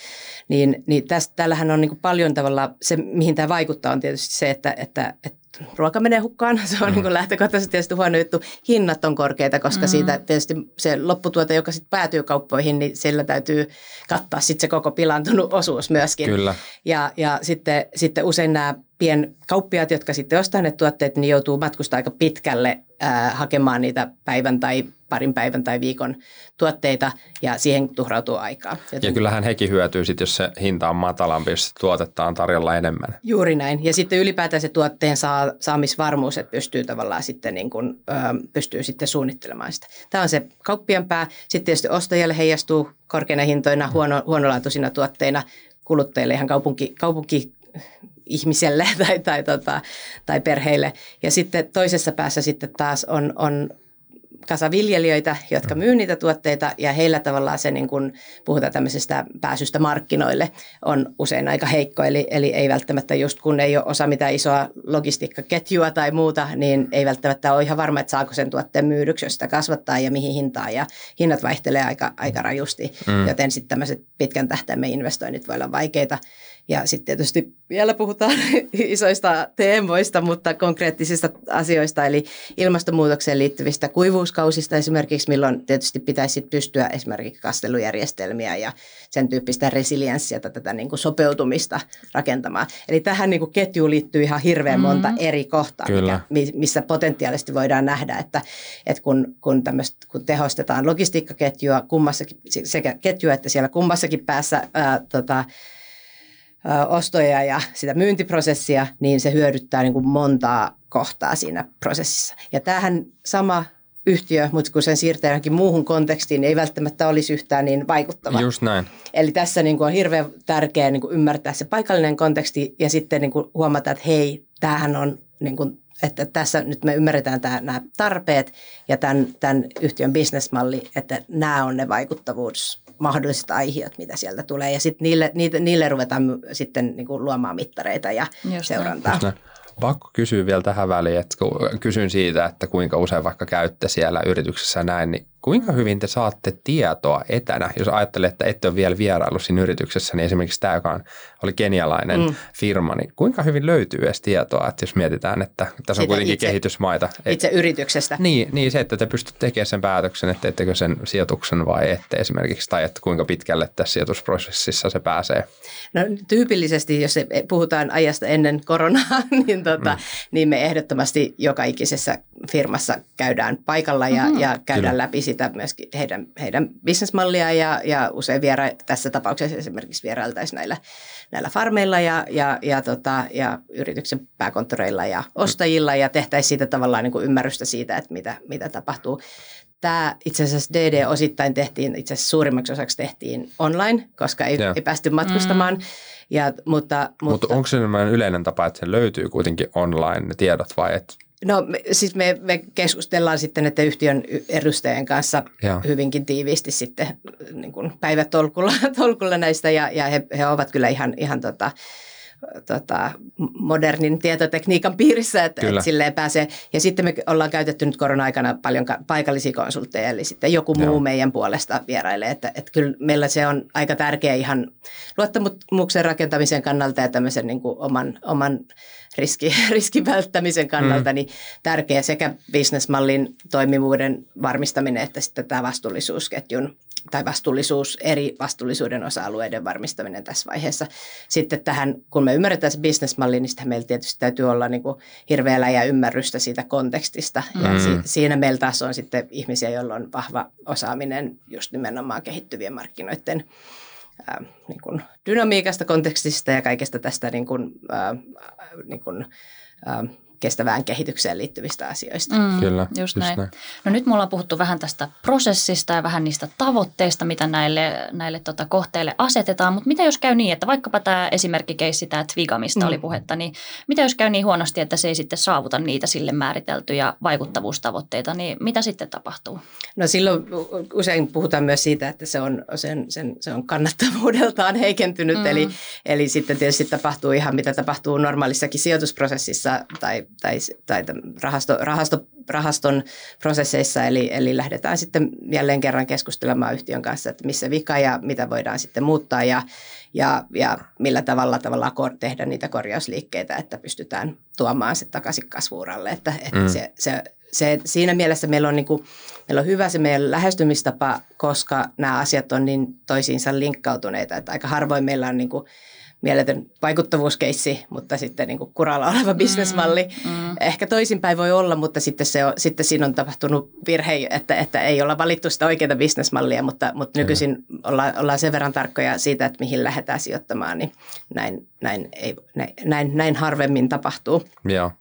Niin, niin tästä, täällähän on niin kuin paljon tavalla, se mihin tämä vaikuttaa on tietysti se, että, että, että ruoka menee hukkaan. (laughs) Se on mm. niin kuin lähtökohtaisesti tietysti huono juttu. Hinnat on korkeita, koska mm. siitä tietysti se lopputuote, joka sitten päätyy kauppoihin, niin sillä täytyy kattaa sitten se koko pilantunut osuus myöskin. Kyllä. Ja, ja sitten, sitten usein nämä pienkauppiaat, jotka sitten ostaa ne tuotteet, niin joutuu matkustaa aika pitkälle ää, hakemaan niitä päivän tai parin päivän tai viikon tuotteita ja siihen tuhrautuu aikaa. Ja Joten kyllähän hekin hyötyy sit, jos se hinta on matalampi, jos tuotetta on tarjolla enemmän. Juuri näin. Ja sitten ylipäätään se tuotteen saa, saamisvarmuus, että pystyy tavallaan sitten, niin kuin, ö, pystyy sitten suunnittelemaan sitä. Tämä on se kauppian pää. Sitten tietysti ostajalle heijastuu korkeina hintoina, huono, huonolaatuisina tuotteina kuluttajille ihan kaupunki, kaupunki ihmiselle (laughs) tai, tai, tota, tai perheille. Ja sitten toisessa päässä sitten taas on, on kasa viljelijöitä, jotka myy niitä tuotteita ja heillä tavallaan se, niin kun puhutaan tämmöisestä pääsystä markkinoille, on usein aika heikko. Eli, eli ei välttämättä just kun ei ole osa mitään isoa logistiikkaketjua tai muuta, niin ei välttämättä ole ihan varma, että saako sen tuotteen myydyksi, jos sitä kasvattaa ja mihin hintaan. Ja hinnat vaihtelee aika, aika rajusti, mm. joten sitten tämmöiset pitkän tähtäimen investoinnit voi olla vaikeita. Ja sitten tietysti vielä puhutaan (laughs) isoista teemoista, mutta konkreettisista asioista, eli ilmastonmuutokseen liittyvistä kuivuuskausista esimerkiksi, milloin tietysti pitäisi pystyä esimerkiksi kastelujärjestelmiä ja sen tyyppistä resilienssiä tai tätä niin kuin sopeutumista rakentamaan. Eli tähän niin kuin ketjuun liittyy ihan hirveän monta Mm. eri kohtaa, Kyllä. mikä, mi- missä potentiaalisesti voidaan nähdä, että, että kun, kun, tämmöistä, kun tehostetaan logistiikkaketjua kummassakin, sekä ketjua että siellä kummassakin päässä ää, tota, ostoja ja sitä myyntiprosessia, niin se hyödyttää niin kuin montaa kohtaa siinä prosessissa. Ja tämähän sama yhtiö, mutta kun sen siirtää johonkin muuhun kontekstiin, niin ei välttämättä olisi yhtään niin vaikuttava. Just näin. Eli tässä niin kuin on hirveän tärkeää niin kuin ymmärtää se paikallinen konteksti ja sitten niin kuin huomata, että hei, tämähän on, niin kuin, että tässä nyt me ymmärretään tämä, nämä tarpeet ja tämän, tämän yhtiön bisnesmalli, että nämä on ne vaikuttavuus mahdolliset aiheet, mitä sieltä tulee. Ja sitten niille, niille, niille ruvetaan sitten niin kuin luomaan mittareita ja Just seurantaa. Näin. Pakko kysyä vielä tähän väliin, että kun kysyn siitä, että kuinka usein vaikka käytte siellä yrityksessä näin, niin kuinka hyvin te saatte tietoa etänä? Jos ajattelee, että ette ole vielä vierailu siinä yrityksessä, niin esimerkiksi tämä, joka on, oli kenialainen mm. firma, niin kuinka hyvin löytyy edes tietoa, että jos mietitään, että tässä on kuitenkin itse- kehitysmaita. Et, Itse yrityksestä. niin, niin, se, että te pystytte tekemään sen päätöksen, että teettekö sen sijoituksen vai ette esimerkiksi, tai että kuinka pitkälle tässä sijoitusprosessissa se pääsee. No tyypillisesti, jos se- puhutaan ajasta ennen koronaa, (laughs) niin, tota, mm. niin me ehdottomasti joka ikisessä firmassa käydään paikalla ja, Mhm. ja käydään Kyllä. läpi sitä myöskin heidän, heidän bisnesmallia ja, ja usein viera, tässä tapauksessa esimerkiksi vierailtaisiin näillä, näillä farmeilla ja, ja, ja, tota, ja yrityksen pääkonttoreilla ja ostajilla ja tehtäisiin siitä tavallaan niin kuin ymmärrystä siitä, että mitä, mitä tapahtuu. Tämä itse asiassa DD osittain tehtiin, itse asiassa suurimmaksi osaksi tehtiin online, koska ei, Joo. ei päästy matkustamaan. Mm. Ja, mutta, Mutta mutta onko se sellainen yleinen tapa, että se löytyy kuitenkin online ne tiedot vai et? No, me, siis me, me keskustellaan sitten näiden yhtiön edustajien kanssa Joo. hyvinkin tiiviisti sitten niin kuin päivätolkulla (laughs) tolkulla näistä ja, ja he, he ovat kyllä ihan, ihan tota, tota, modernin tietotekniikan piirissä, että, että silleen pääsee. Ja sitten me ollaan käytetty nyt korona-aikana paljon ka- paikallisia konsultteja, eli sitten joku muu Joo. meidän puolesta vierailee. Että, että kyllä meillä se on aika tärkeä ihan luottamuksen rakentamisen kannalta ja tämmöisen niin kuin oman, oman riski, (laughs) riskin välttämisen kannalta, mm. niin tärkeä sekä bisnesmallin toimivuuden varmistaminen, että sitten tämä vastuullisuusketjun tai vastuullisuus, eri vastuullisuuden osa-alueiden varmistaminen tässä vaiheessa. Sitten tähän, kun me ymmärretään se bisnesmalli, niin sitten meillä tietysti täytyy olla niin kuin hirveä läjä ymmärrystä siitä kontekstista. Ja Mm. si- siinä meillä taas on sitten ihmisiä, joilla on vahva osaaminen just nimenomaan kehittyvien markkinoiden ää, niin kuin dynamiikasta, kontekstista ja kaikesta tästä niin kuin, ää, niin kuin, ää, kestävään kehitykseen liittyvistä asioista. Mm, Kyllä, just, just näin. näin. No nyt me ollaan puhuttu vähän tästä prosessista ja vähän niistä tavoitteista, mitä näille, näille tota kohteille asetetaan, mutta mitä jos käy niin, että vaikkapa tämä esimerkkikeissi, tämä Twiga, mistä mm. oli puhetta, niin mitä jos käy niin huonosti, että se ei sitten saavuta niitä sille määriteltyjä vaikuttavuustavoitteita, niin mitä sitten tapahtuu? No silloin usein puhutaan myös siitä, että se on, sen, sen, se on kannattavuudeltaan heikentynyt, mm. eli, eli sitten tietysti tapahtuu ihan mitä tapahtuu normaalissakin sijoitusprosessissa tai tai, tai rahasto, rahasto, rahaston prosesseissa, eli, eli lähdetään sitten jälleen kerran keskustelemaan yhtiön kanssa, että missä vika ja mitä voidaan sitten muuttaa ja, ja, ja millä tavalla tavallaan tehdä niitä korjausliikkeitä, että pystytään tuomaan se takaisin kasvuuralle, että, että mm. se, se se, siinä mielessä meillä on, niin kuin, meillä on hyvä se meidän lähestymistapa, koska nämä asiat on niin toisiinsa linkkautuneita, että aika harvoin meillä on niin kuin, mieletön vaikuttavuuskeissi, mutta sitten niin kuin kuralla oleva bisnesmalli. Mm, mm. Ehkä toisinpäin voi olla, mutta sitten, se on, sitten siinä on tapahtunut virhe, että, että ei olla valittu sitä oikeaa bisnesmallia, mutta, mutta nykyisin olla, ollaan sen verran tarkkoja siitä, että mihin lähdetään sijoittamaan, niin näin, näin, ei, näin, näin, näin harvemmin tapahtuu. Joo.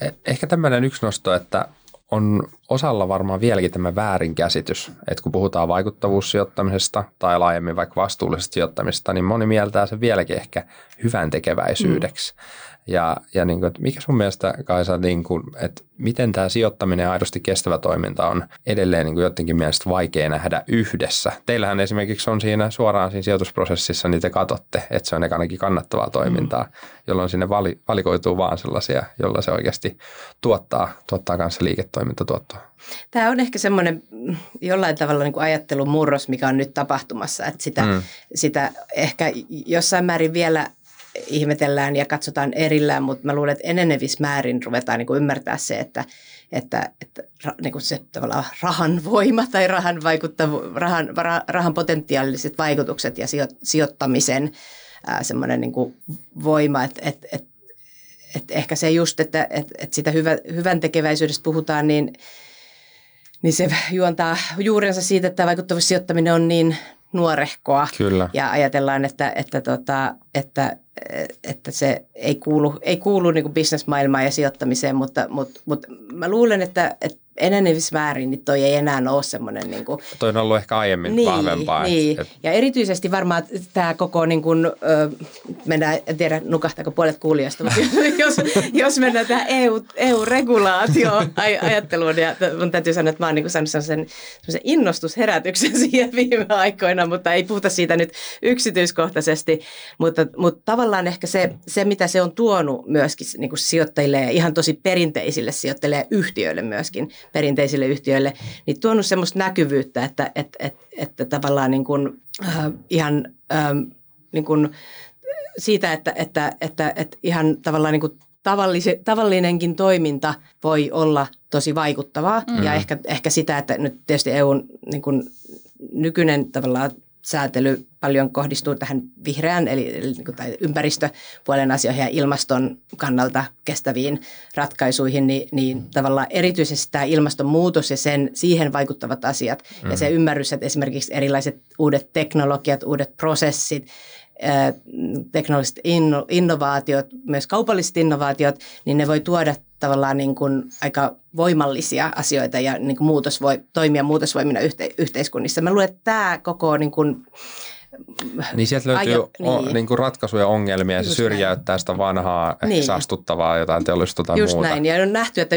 E, ehkä tämmöinen yksi nosto, että on osalla varmaan vieläkin tämä väärinkäsitys, että kun puhutaan vaikuttavuussijoittamisesta tai laajemmin vaikka vastuullisesta sijoittamista, niin moni mieltää se vieläkin ehkä hyvän tekeväisyydeksi. Mm. Ja, ja niin kuin, että mikä sun mielestä, Kaisa, niin kuin, että miten tämä sijoittaminen ja aidosti kestävä toiminta on edelleen niin kuin jotenkin mielestä vaikea nähdä yhdessä? Teillähän esimerkiksi on siinä suoraan siinä sijoitusprosessissa, niin te katsotte, että se on ainakin kannattavaa toimintaa, mm. jolloin sinne vali, valikoituu vaan sellaisia, jolla se oikeasti tuottaa, tuottaa kanssa liiketoimintatuottoa. Tämä on ehkä semmoinen jollain tavalla niin kuin ajattelun murros, mikä on nyt tapahtumassa, että sitä, mm. sitä ehkä jossain määrin vielä ihmetellään ja katsotaan erillään, mutta mä luulen, että enenevissä määrin ruvetaan niin kuin ymmärtää se, että, että, että niin kuin se tavallaan rahan voima tai rahan, vaikuttavu, rahan, rahan potentiaaliset vaikutukset ja sijoittamisen ää, semmoinen niin kuin voima, että, että, että, että ehkä se just, että, että, että sitä hyvä, hyvän tekeväisyydestä puhutaan, niin, niin se (laughs) juontaa juurensa siitä, että vaikuttavuussijoittaminen on niin nuorehkoa. Kyllä. Ja ajatellaan, että, että, tota, että, että se ei kuulu, ei kuulu niin bisnesmaailmaan ja sijoittamiseen, mutta, mutta, mutta mä luulen, että, että enenevissä määrin niin toi ei enää ole semmoinen... Niin kuin, toi on ollut ehkä aiemmin niin, vahvempaa. Niin, et, et. ja erityisesti varmaan tämä koko, niin kuin, ö, mennään, en tiedä nukahtaako puolet kuulijoista, mutta (laughs) jos, jos mennään tähän EU, EU-regulaatio-ajatteluun, ja mun täytyy sanoa, että mä oon niin saanut sellaisen, sellaisen innostusherätyksen (laughs) siihen viime aikoina, mutta ei puhuta siitä nyt yksityiskohtaisesti, mutta, mutta tavallaan ehkä se, se, mitä se on tuonut myöskin niin kuin sijoittajille ja ihan tosi perinteisille sijoittajille ja yhtiöille myöskin, perinteisille yhtiöille, niin tuonut semmoista näkyvyyttä, että, että, että, että tavallaan niin kuin, äh, ihan äh, niin kuin siitä, että, että, että, että ihan tavallaan niin kuin tavallisi, tavallinenkin toiminta voi olla tosi vaikuttavaa mm. ja ehkä, ehkä sitä, että nyt tietysti EUn niin kuin nykyinen tavallaan säätely paljon kohdistuu tähän vihreään eli, eli niin tai ympäristöpuolen asioihin ja ilmaston kannalta kestäviin ratkaisuihin, niin, niin tavallaan erityisesti tämä ilmastonmuutos ja sen, siihen vaikuttavat asiat mm. ja se ymmärrys, että esimerkiksi erilaiset uudet teknologiat, uudet prosessit, teknologiset inno, innovaatiot, myös kaupalliset innovaatiot, niin ne voi tuoda tavallaan niin kuin aika voimallisia asioita ja niin kuin muutos voi toimia muutosvoimina yhte, yhteiskunnissa. Mä luulen, että tämä koko niin kuin, niin sieltä löytyy Ajo, niin. niin kuin ratkaisuja ongelmia ja se syrjäyttää näin. sitä vanhaa niin. saastuttavaa jotain teollisuutta tai Just muuta. näin ja on nähty, että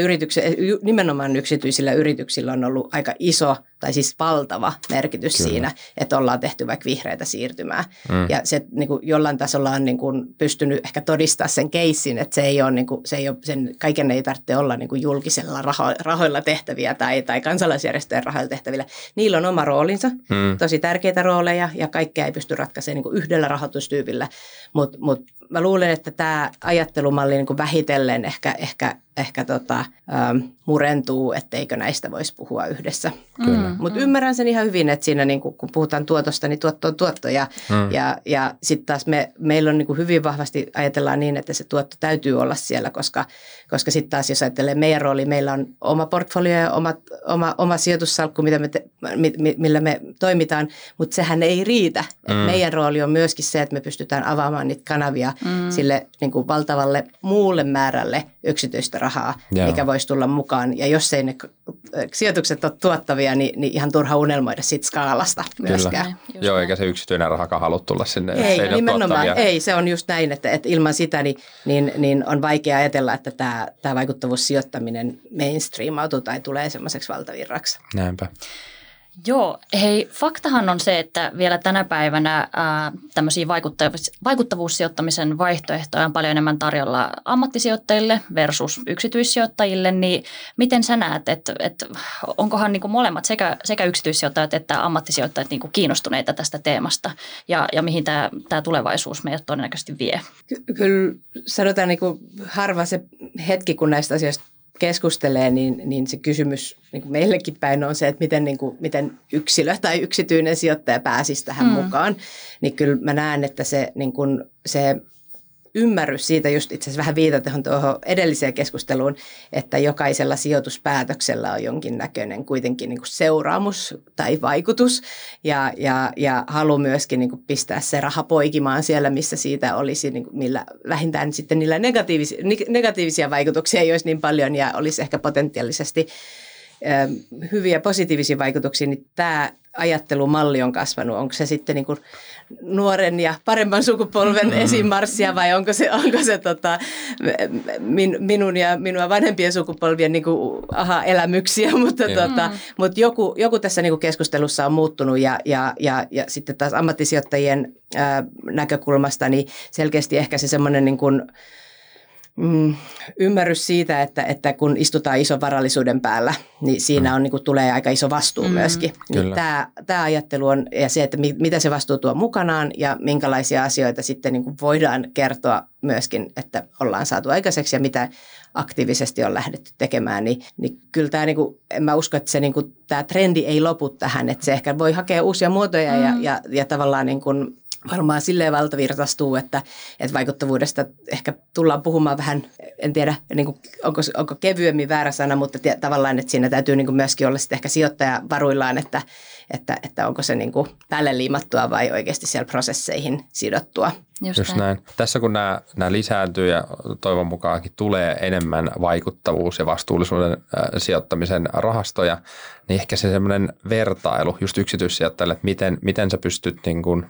nimenomaan yksityisillä yrityksillä on ollut aika iso tai siis valtava merkitys Kyllä. siinä, että ollaan tehty vaikka vihreitä siirtymää. Mm. Ja se niin kuin jollain tasolla on niin kuin pystynyt ehkä todistaa sen keissin, että se ei ole, niin kuin, se ei ole sen, kaiken ei tarvitse olla niin kuin julkisella raho, rahoilla tehtäviä tai, tai kansalaisjärjestöjen rahoilla tehtävillä. Niillä on oma roolinsa, mm. tosi tärkeitä rooleja ja kaikkea ei pysty ratkaisemaan niin yhdellä rahoitustyypillä, mutta mut mä luulen, että tämä ajattelumalli niin kuin vähitellen ehkä, ehkä, ehkä tota, ähm, murentuu, etteikö näistä voisi puhua yhdessä. Kyllä. Mm. Mutta ymmärrän sen ihan hyvin, että siinä niin kun puhutaan tuotosta, niin tuotto on tuotto. Ja, Mm. ja, ja sitten taas me, meillä on niin kuin hyvin vahvasti ajatellaan niin, että se tuotto täytyy olla siellä, koska, koska sitten taas jos ajattelee meidän rooli, meillä on oma portfolio ja oma, oma, oma sijoitussalkku, mitä me te, mi, mi, millä me toimitaan, mutta sehän ei riitä. Et Mm. Meidän rooli on myöskin se, että me pystytään avaamaan niitä kanavia Mm. sille niin kuin valtavalle muulle määrälle yksityistä rahaa, Joo. mikä voisi tulla mukaan. Ja jos ei ne sijoitukset ole tuottavia, niin, niin ihan turha unelmoida siitä skaalasta myöskään. Just Joo, eikä se yksityinen rahakaan halua tulla sinne. jos Ei, ole nimenomaan. tuottavia. Ei, se on just näin, että, että ilman sitä niin, niin, niin on vaikea ajatella, että tämä, tämä vaikuttavuussijoittaminen mainstreamautuu tai tulee semmoiseksi valtavirraksi. Näinpä. Joo, hei, faktahan on se, että vielä tänä päivänä ää, tämmöisiä vaikuttavuus, vaikuttavuussijoittamisen vaihtoehtoja on paljon enemmän tarjolla ammattisijoittajille versus yksityissijoittajille, niin miten sä näet, että, että onkohan niin molemmat sekä, sekä yksityissijoittajat että ammattisijoittajat niin kiinnostuneita tästä teemasta ja, ja mihin tämä, tämä tulevaisuus meidät todennäköisesti vie? Ky- kyllä sanotaan niin harva se hetki, kun näistä asioista keskustelee, niin, niin se kysymys niin kuin meillekin päin on se, että miten, niin kuin, miten yksilö tai yksityinen sijoittaja pääsisi tähän Mm. mukaan. Niin kyllä mä näen, että se, niin kuin, se ymmärrys siitä, just itse asiassa vähän viitataan tuohon edelliseen keskusteluun, että jokaisella sijoituspäätöksellä on jonkinnäköinen kuitenkin niin kuin seuraamus tai vaikutus ja, ja, ja halu myöskin niin kuin pistää se raha poikimaan siellä, missä siitä olisi niin kuin millä, vähintään sitten niillä negatiivisia, negatiivisia vaikutuksia ei olisi niin paljon ja olisi ehkä potentiaalisesti hyviä positiivisia vaikutuksia, niin tämä ajattelumalli on kasvanut. Onko se sitten niin kuin nuoren ja paremman sukupolven Mm. esimarssia vai onko se, onko se tota, min, minun ja minua vanhempien sukupolvien niin kuin, aha-elämyksiä, (laughs) mutta, Joo. tota, mutta joku, joku tässä niin kuin keskustelussa on muuttunut ja, ja, ja, ja sitten taas ammattisijoittajien ää, näkökulmasta niin selkeästi ehkä se semmoinen niin kuin, mm, ymmärrys siitä, että, että kun istutaan ison varallisuuden päällä, niin siinä on, niin kuin, tulee aika iso vastuu Mm, mm, myöskin. kyllä. Niin tämä, tämä ajattelu on, ja se, että mi, mitä se vastuu tuo mukanaan ja minkälaisia asioita sitten niin kuin voidaan kertoa myöskin, että ollaan saatu aikaiseksi ja mitä aktiivisesti on lähdetty tekemään, niin, niin kyllä tämä, niin kuin, en mä usko, että se, niin kuin, tämä trendi ei lopu tähän, että se ehkä voi hakea uusia muotoja mm. ja, ja, ja tavallaan niin kuin, varmaan silleen valtavirtaistuu, että, että vaikuttavuudesta ehkä tullaan puhumaan vähän, en tiedä niin kuin, onko, onko kevyemmin väärä sana, mutta tie, tavallaan, että siinä täytyy niin kuin myöskin olla sitten ehkä sijoittaja varuillaan, että, että, että onko se niin kuin päälle liimattua vai oikeasti siellä prosesseihin sidottua. Just, Just näin. Tässä kun nämä, nämä lisääntyy ja toivon mukaankin tulee enemmän vaikuttavuus ja vastuullisuuden äh, sijoittamisen rahastoja, niin ehkä se semmoinen vertailu just yksityissijoittajille, että miten, miten sä pystyt niin kuin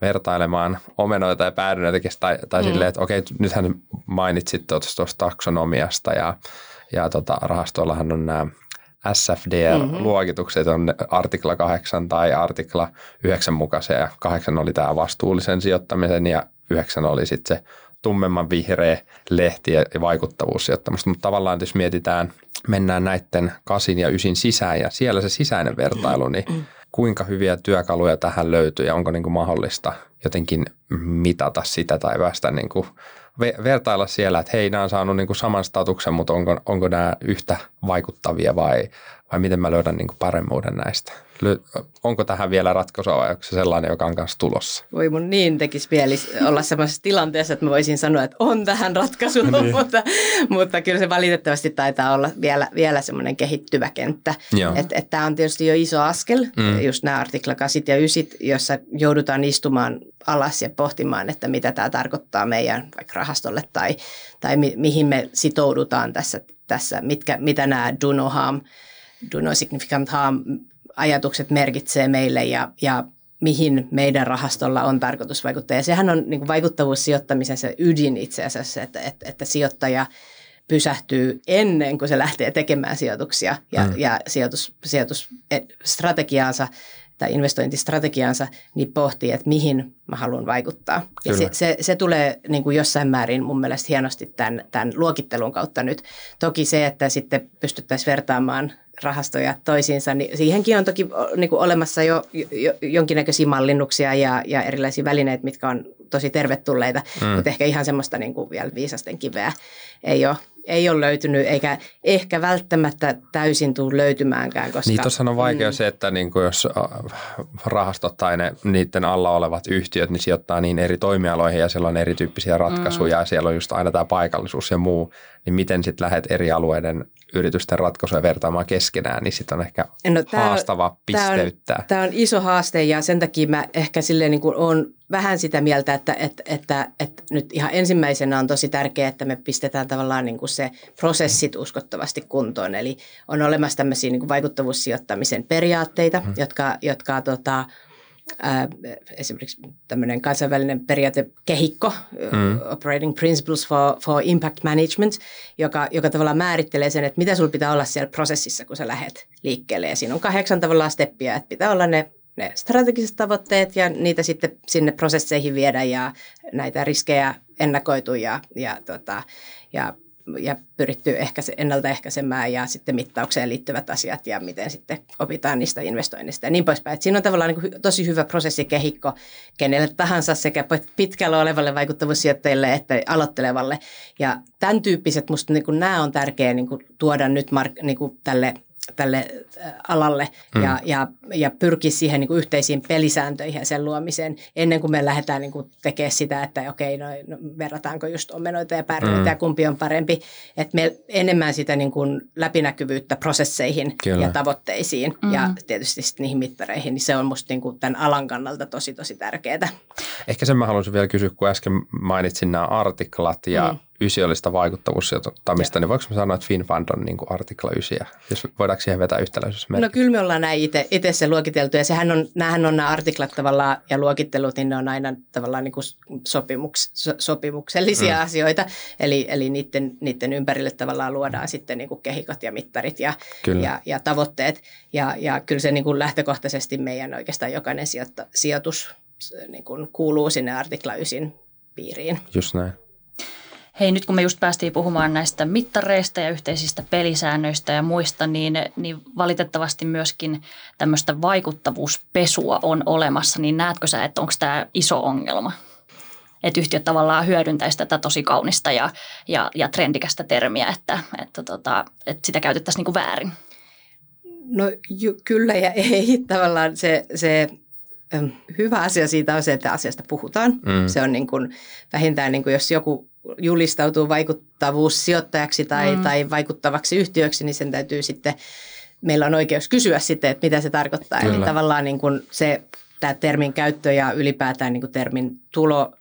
vertailemaan omenoita ja päädynöitä tai, tai mm. silleen, että okei, nythän mainitsit tuosta taksonomiasta ja, ja tota, rahastoillahan on nämä SFDR-luokitukset on artikla 8 tai artikla 9 mukaisia ja 8 oli tämä vastuullisen sijoittamisen ja 9 oli sitten se tummemman vihreä lehti ja vaikuttavuussijoittamista. Mutta tavallaan jos mietitään, mennään näiden kasin ja ysin sisään ja siellä se sisäinen vertailu, niin kuinka hyviä työkaluja tähän löytyy ja onko niin kuin mahdollista jotenkin mitata sitä tai päästä niin kuin vertailla siellä, että hei, nämä on saanut niin kuin saman statuksen, mutta onko, onko nämä yhtä vaikuttavia vai, vai miten mä löydän niin kuin paremmuuden näistä? Onko tähän vielä ratkaisua vai onko se sellainen, joka on kanssa tulossa? Voi mun niin tekisi mieli olla sellaisessa tilanteessa, että mä voisin sanoa, että on tähän ratkaisu, niin. (laughs) mutta, mutta kyllä se valitettavasti taitaa olla vielä, vielä semmoinen kehittyvä kenttä. Että et tämä on tietysti jo iso askel, mm. just nämä artikla 8 ja 9, jossa joudutaan istumaan alas ja pohtimaan, että mitä tämä tarkoittaa meidän vaikka rahastolle tai, tai mi, mihin me sitoudutaan tässä, tässä mitkä, mitä nämä do no harm, do no significant harm ajatukset merkitsee meille ja, ja mihin meidän rahastolla on tarkoitus vaikuttaa. Ja sehän on niin kuin vaikuttavuussijoittamisen se ydin itse asiassa, että, että, että sijoittaja pysähtyy ennen kuin se lähtee tekemään sijoituksia ja, mm. ja sijoitus, sijoitusstrategiaansa tai investointistrategiansa, niin pohtii, että mihin mä haluan vaikuttaa. Ja Kyllä. se, se, se tulee niin kuin jossain määrin mun mielestä hienosti tämän, tämän luokittelun kautta nyt. Toki se, että sitten pystyttäisiin vertaamaan rahastoja toisiinsa, niin siihenkin on toki niin kuin olemassa jo, jo jonkinnäköisiä mallinnuksia ja, ja erilaisia välineitä, mitkä on tosi tervetulleita, mm. mutta ehkä ihan semmoista niin kuin vielä viisasten kiveä ei ole, ei ole löytynyt, eikä ehkä välttämättä täysin tule löytymäänkään. Koska, Niin tuossa on vaikea mm. se, että niin kuin jos rahastot tai ne, niiden alla olevat yhtiöt, niin sijoittaa niin eri toimialoihin ja siellä on erityyppisiä ratkaisuja mm. ja siellä on just aina tämä paikallisuus ja muu, niin miten sitten lähdet eri alueiden yritysten ratkaisuja vertaamaan keskenään, niin sitten on ehkä no, tää haastava on, pisteyttää. Tämä on, on iso haaste ja sen takia mä ehkä silleen niin kuin on vähän sitä mieltä, että, että, että, että nyt ihan ensimmäisenä on tosi tärkeää, että me pistetään tavallaan niin kuin se prosessit uskottavasti kuntoon. Eli on olemassa tämmöisiä niin kuin vaikuttavuussijoittamisen periaatteita, hmm. jotka, jotka tota, Äh, esimerkiksi tämmöinen kansainvälinen periaatekehikko, mm. Operating Principles for, for Impact Management, joka, joka tavallaan määrittelee sen, että mitä sulla pitää olla siellä prosessissa, kun sä lähdet liikkeelle. Ja siinä on kahdeksan tavallaan steppiä, että pitää olla ne, ne strategiset tavoitteet ja niitä sitten sinne prosesseihin viedä ja näitä riskejä ennakoitu ja, ja, tota, ja ja pyritty ehkä ennaltaehkäisemään ja sitten mittaukseen liittyvät asiat ja miten sitten opitaan niistä investoinnista ja niin poispäin. Et siinä on tavallaan niin tosi hyvä prosessikehikko kenelle tahansa sekä pitkällä olevalle vaikuttavuussijoittajille että aloittelevalle. Ja tämän tyyppiset, musta niin kuin nämä on tärkeää niin kuin tuoda nyt mark, niin kuin tälle tälle alalle mm. ja, ja, ja pyrkiä siihen niin kuin yhteisiin pelisääntöihin ja sen luomiseen ennen kuin me lähdetään niin kuin tekemään sitä, että okei, no, no verrataanko just omenoita ja päärynöitä mm. ja kumpi on parempi. Että me enemmän sitä niin kuin läpinäkyvyyttä prosesseihin Kyllä. ja tavoitteisiin mm. ja tietysti sitten niihin mittareihin, niin se on musta niin kuin tämän alan kannalta tosi tosi tärkeää. Ehkä sen mä haluaisin vielä kysyä, kun äsken mainitsin nämä artiklat ja mm ysiöllistä vaikuttavuussijoittamista, niin voiko sanoa, että FinFund on niin kuin artikla 9, jos voidaanko siihen vetää yhtäläisyysmerkki? No kyllä me ollaan näin itse se luokiteltu, ja sehän on, näähän on nämä artiklat tavallaan ja luokittelut, niin ne on aina tavallaan niin kuin sopimuks, so, sopimuksellisia mm. asioita, eli, eli niiden, niiden ympärille tavallaan luodaan sitten niin kuin kehikot ja mittarit ja, ja, ja tavoitteet, ja, ja kyllä se niin kuin lähtökohtaisesti meidän oikeastaan jokainen sijoitta, sijoitus niin kuin kuuluu sinne artikla 9 piiriin. Just näin. Hei, nyt kun me just päästiin puhumaan näistä mittareista ja yhteisistä pelisäännöistä ja muista, niin, niin valitettavasti myöskin tämmöistä vaikuttavuuspesua on olemassa. Niin näetkö sä, että onko tämä iso ongelma? Että yhtiöt tavallaan hyödyntäisi tätä tosi kaunista ja, ja, ja trendikästä termiä, että, että, tota, että sitä käytettäisiin niin kuin väärin. No ju, kyllä ja ei. (laughs) Tavallaan se, se hyvä asia siitä on se, että asiasta puhutaan. Mm. Se on niin kuin, vähintään, niin kuin jos joku julistautuu vaikuttavuussijoittajaksi tai, mm. tai vaikuttavaksi yhtiöksi, niin sen täytyy sitten, meillä on oikeus kysyä sitten, että mitä se tarkoittaa. Kyllä. Eli tavallaan niin kuin se, tämä termin käyttö ja ylipäätään niin kuin termin tulo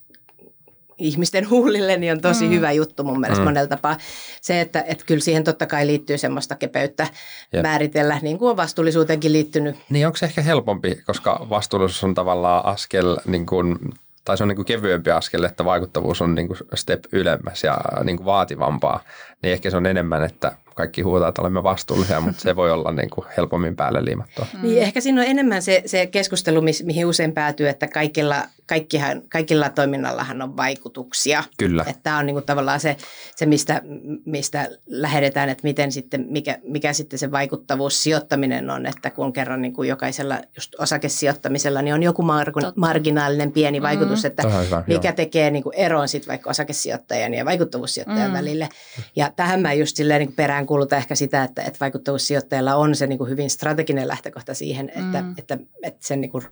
ihmisten huulille, niin on tosi mm. hyvä juttu mun mielestä mm. monella tapaa. Se, että, että kyllä siihen totta kai liittyy semmoista kepeyttä Jep. määritellä, niin kuin on vastuullisuuteenkin liittynyt. Niin onko se ehkä helpompi, koska vastuullisuus on tavallaan askel niin kuin tai se on niin kuin kevyempi askel, että vaikuttavuus on niin kuin step ylemmäs ja niin kuin vaativampaa, niin ehkä se on enemmän, että kaikki huutaa, että olemme vastuullisia, mutta se voi olla niin kuin helpommin päälle liimattua. Mm. Niin, ehkä siinä on enemmän se, se keskustelu, mihin usein päätyy, että kaikilla, kaikkihan, kaikilla toiminnallahan on vaikutuksia. Kyllä. Että tämä on niin kuin tavallaan se, se mistä, mistä lähdetään, että miten sitten, mikä, mikä sitten se vaikuttavuus sijoittaminen on, että kun kerran niin kuin jokaisella just osakesijoittamisella niin on joku mar- marginaalinen pieni mm. vaikutus, että hyvä, mikä joo. tekee niin kuin eron sitten vaikka osakesijoittajan ja vaikuttavuussijoittajan mm. välille. Ja tähän mä just silleen niin perään peräänkuuluta ehkä sitä, että, että vaikuttavuussijoittajalla on se niin kuin hyvin strateginen lähtökohta siihen, että, mm. että, että sen niin kuin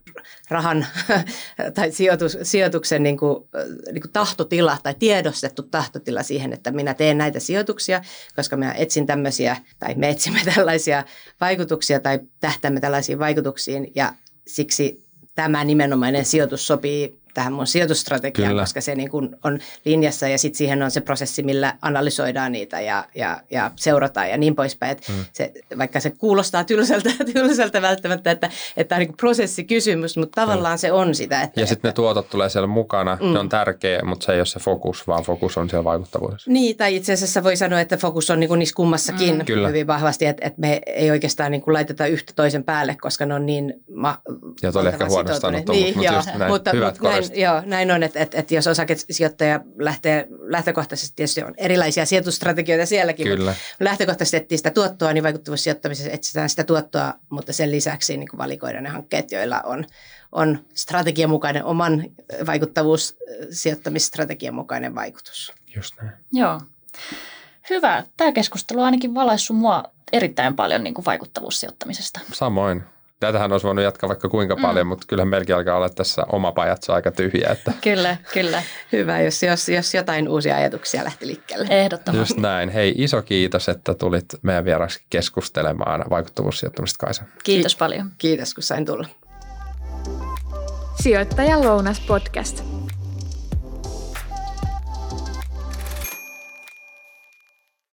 rahan (laughs) tai sijoitus, sijoituksen niin kuin, niin kuin tahtotila tai tiedostettu tahtotila siihen, että minä teen näitä sijoituksia, koska minä etsin tämmöisiä tai me etsimme (laughs) tällaisia vaikutuksia tai tähtäämme tällaisiin vaikutuksiin ja siksi tämä nimenomainen sijoitus sopii tähän mun sijoitusstrategiaan, Kyllä. koska se niin kuin on linjassa ja sitten siihen on se prosessi, millä analysoidaan niitä ja, ja, ja seurataan ja niin poispäin. Mm. Se, vaikka se kuulostaa tylsältä, (laughs) tylsältä välttämättä, että, että tämä on niin prosessikysymys, mutta tavallaan se on sitä. Että, Ja sitten ne tuotot tulee siellä mukana, mm. ne on tärkeä, mutta se ei ole se fokus, vaan fokus on siellä vaikuttavuudessa. Niin, tai itse asiassa voi sanoa, että fokus on niin kuin niissä kummassakin mm, Kyllä. hyvin vahvasti, että, että me ei oikeastaan niin kuin laiteta yhtä toisen päälle, koska ne on niin ma- Ja toi oli ehkä valtavan huono sitoutuneet. sanottu, niin, mutta joo, just näin, mutta, hyvät mutta näin, joo, näin on, että, että, että jos osakesijoittaja lähtee lähtökohtaisesti, tietysti on erilaisia sijoitusstrategioita sielläkin, Kyllä. mutta lähtökohtaisesti etsii sitä tuottoa, niin vaikuttavuussijoittamisessa etsitään sitä tuottoa, mutta sen lisäksi niin kuin valikoidaan ne hankkeet, joilla on, on strategian mukainen, oman vaikuttavuussijoittamisstrategian mukainen vaikutus. Just näin. Joo. Hyvä. Tämä keskustelu on ainakin valaissut mua erittäin paljon niin kuin vaikuttavuussijoittamisesta. Samoin. Tätähän olisi voinut jatkaa vaikka kuinka mm. paljon, mutta kyllä melkein alkaa olla tässä oma pajatso aika tyhjä. Että Kyllä, kyllä. (laughs) Hyvä, jos, jos, jos jotain uusia ajatuksia lähti liikkeelle. Ehdottomasti. just näin. Hei, iso kiitos, että tulit meidän vieraksi keskustelemaan vaikuttavuussijoittamista Kaisa. Kiitos paljon. Kiitos, kun sain tulla. Sijoittajan lounas podcast.